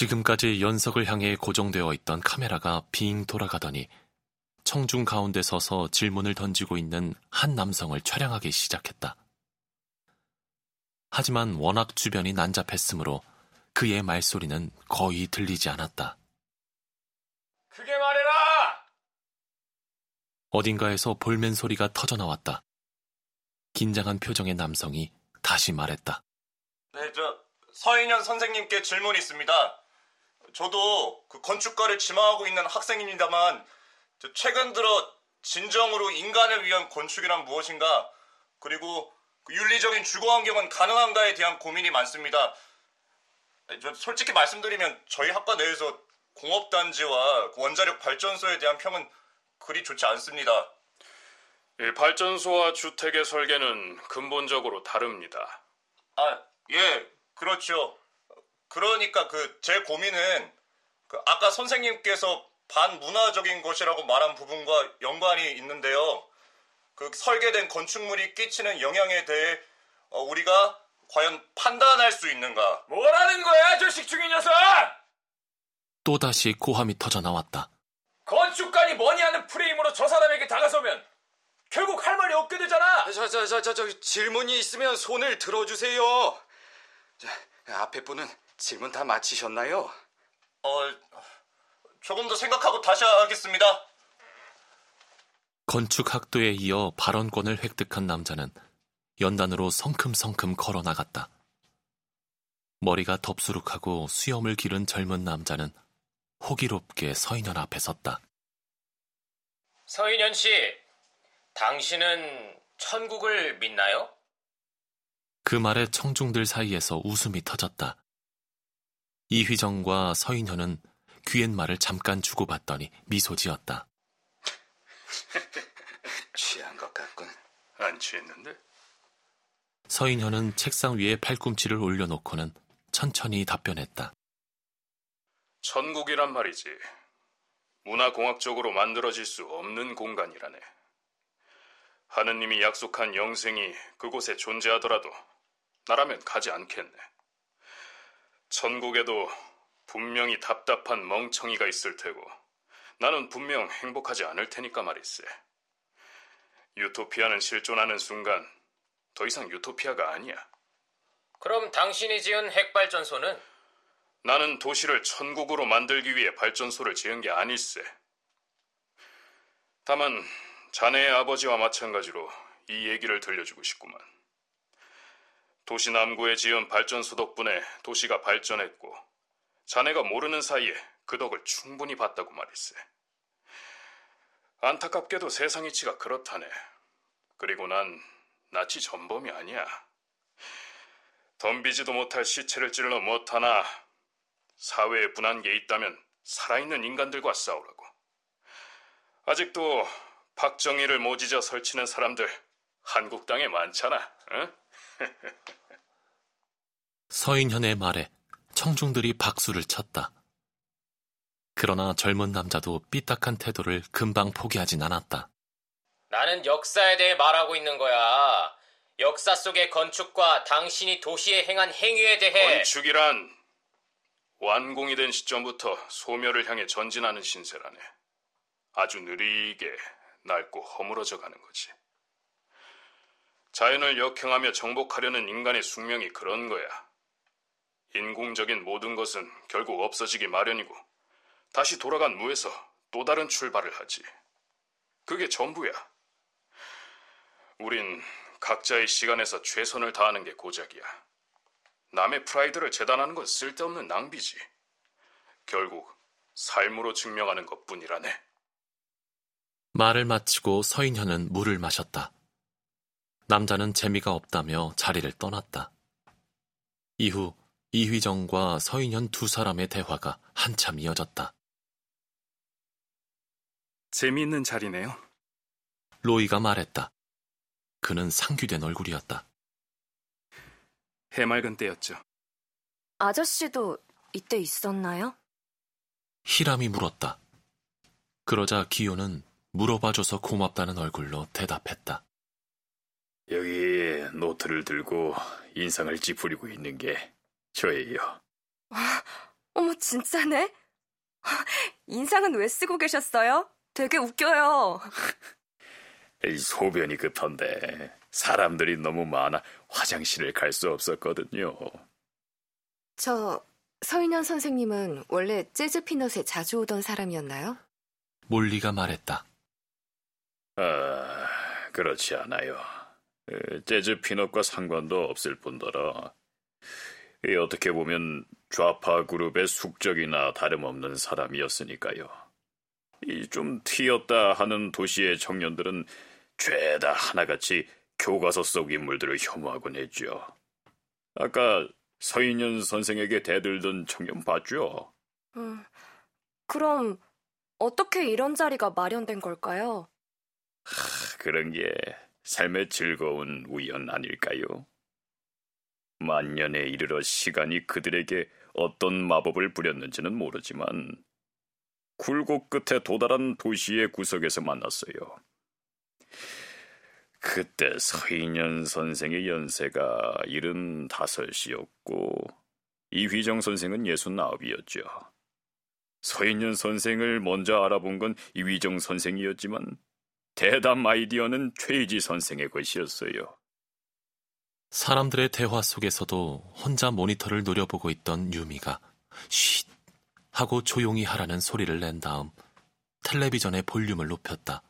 지금까지 연석을 향해 고정되어 있던 카메라가 빙 돌아가더니 청중 가운데 서서 질문을 던지고 있는 한 남성을 촬영하기 시작했다. 하지만 워낙 주변이 난잡했으므로 그의 말소리는 거의 들리지 않았다. 크게 말해라! 어딘가에서 볼멘 소리가 터져 나왔다. 긴장한 표정의 남성이 다시 말했다. 네, 저 서인현 선생님께 질문이 있습니다. 저도 그 건축가를 지망하고 있는 학생입니다만 최근 들어 진정으로 인간을 위한 건축이란 무엇인가 그리고 그 윤리적인 주거 환경은 가능한가에 대한 고민이 많습니다. 저 솔직히 말씀드리면 저희 학과 내에서 공업단지와 원자력 발전소에 대한 평은 그리 좋지 않습니다. 발전소와 주택의 설계는 근본적으로 다릅니다. 아, 예, 그렇죠. 그러니까 그 제 고민은 그 아까 선생님께서 반문화적인 것이라고 말한 부분과 연관이 있는데요. 그 설계된 건축물이 끼치는 영향에 대해 어, 우리가 과연 판단할 수 있는가? 뭐라는 거야, 저 식충이 녀석! 또다시 고함이 터져 나왔다. 건축관이 뭐니 하는 프레임으로 저 사람에게 다가서면 결국 할 말이 없게 되잖아. 저, 저, 저, 저, 저 질문이 있으면 손을 들어주세요. 자, 앞에 분은 질문 다 마치셨나요? 어, 조금 더 생각하고 다시 하겠습니다. 건축 학도에 이어 발언권을 획득한 남자는 연단으로 성큼성큼 걸어 나갔다. 머리가 덥수룩하고 수염을 기른 젊은 남자는 호기롭게 서인현 앞에 섰다. 서인현 씨, 당신은 천국을 믿나요? 그 말에 청중들 사이에서 웃음이 터졌다. 이휘정과 서인현은 귀앤말을 잠깐 주고받더니 미소 지었다. 취한 것 같군. 안 취했는데? 서인현은 책상 위에 팔꿈치를 올려놓고는 천천히 답변했다. 천국이란 말이지. 문화공학적으로 만들어질 수 없는 공간이라네. 하느님이 약속한 영생이 그곳에 존재하더라도 나라면 가지 않겠네. 천국에도 분명히 답답한 멍청이가 있을 테고 나는 분명 행복하지 않을 테니까 말일세. 유토피아는 실존하는 순간 더 이상 유토피아가 아니야. 그럼 당신이 지은 핵발전소는? 나는 도시를 천국으로 만들기 위해 발전소를 지은 게 아닐세. 다만 자네의 아버지와 마찬가지로 이 얘기를 들려주고 싶구만. 도시 남구에 지은 발전소 덕분에 도시가 발전했고 자네가 모르는 사이에 그 덕을 충분히 봤다고 말일세. 안타깝게도 세상 이치가 그렇다네. 그리고 난 나치 전범이 아니야. 덤비지도 못할 시체를 찔러 못하나 사회에 분한 게 있다면 살아있는 인간들과 싸우라고. 아직도 박정희를 모지져 설치는 사람들 한국 땅에 많잖아. 응? 서인현의 말에 청중들이 박수를 쳤다. 그러나 젊은 남자도 삐딱한 태도를 금방 포기하진 않았다. 나는 역사에 대해 말하고 있는 거야. 역사 속의 건축과 당신이 도시에 행한 행위에 대해 건축이란 완공이 된 시점부터 소멸을 향해 전진하는 신세라네. 아주 느리게 낡고 허물어져 가는 거지. 자연을 역행하며 정복하려는 인간의 숙명이 그런 거야. 인공적인 모든 것은 결국 없어지기 마련이고 다시 돌아간 무에서 또 다른 출발을 하지. 그게 전부야. 우린 각자의 시간에서 최선을 다하는 게 고작이야. 남의 프라이드를 재단하는 건 쓸데없는 낭비지. 결국 삶으로 증명하는 것 뿐이라네. 말을 마치고 서인현은 물을 마셨다. 남자는 재미가 없다며 자리를 떠났다. 이후 이휘정과 서인현 두 사람의 대화가 한참 이어졌다. 재미있는 자리네요. 로이가 말했다. 그는 상규된 얼굴이었다. 해맑은 때였죠. 아저씨도 이때 있었나요? 히람이 물었다. 그러자 기요는 물어봐줘서 고맙다는 얼굴로 대답했다. 여기 노트를 들고 인상을 찌푸리고 있는 게 저예요. 와, 어머, 진짜네? 인상은 왜 쓰고 계셨어요? 되게 웃겨요. 소변이 급한데 사람들이 너무 많아 화장실을 갈 수 없었거든요. 저 서인현 선생님은 원래 재즈 피넛에 자주 오던 사람이었나요? 몰리가 말했다. 아, 그렇지 않아요. 재즈 피넛과 상관도 없을 뿐더러 어떻게 보면 좌파 그룹의 숙적이나 다름없는 사람이었으니까요. 이좀 튀었다 하는 도시의 청년들은 죄다 하나같이 교과서 속 인물들을 혐오하곤 했죠. 아까 서인현 선생에게 대들던 청년 봤죠? 음, 그럼 어떻게 이런 자리가 마련된 걸까요? 하, 그런 게 삶의 즐거운 우연 아닐까요? 만년에 이르러 시간이 그들에게 어떤 마법을 부렸는지는 모르지만 굴곡 끝에 도달한 도시의 구석에서 만났어요. 그때 서인현 선생의 연세가 75이었고 이휘정 선생은 69이었죠. 서인현 선생을 먼저 알아본 건 이휘정 선생이었지만 대담 아이디어는 최희지 선생의 것이었어요. 사람들의 대화 속에서도 혼자 모니터를 노려보고 있던 유미가 쉿 하고 조용히 하라는 소리를 낸 다음 텔레비전의 볼륨을 높였다.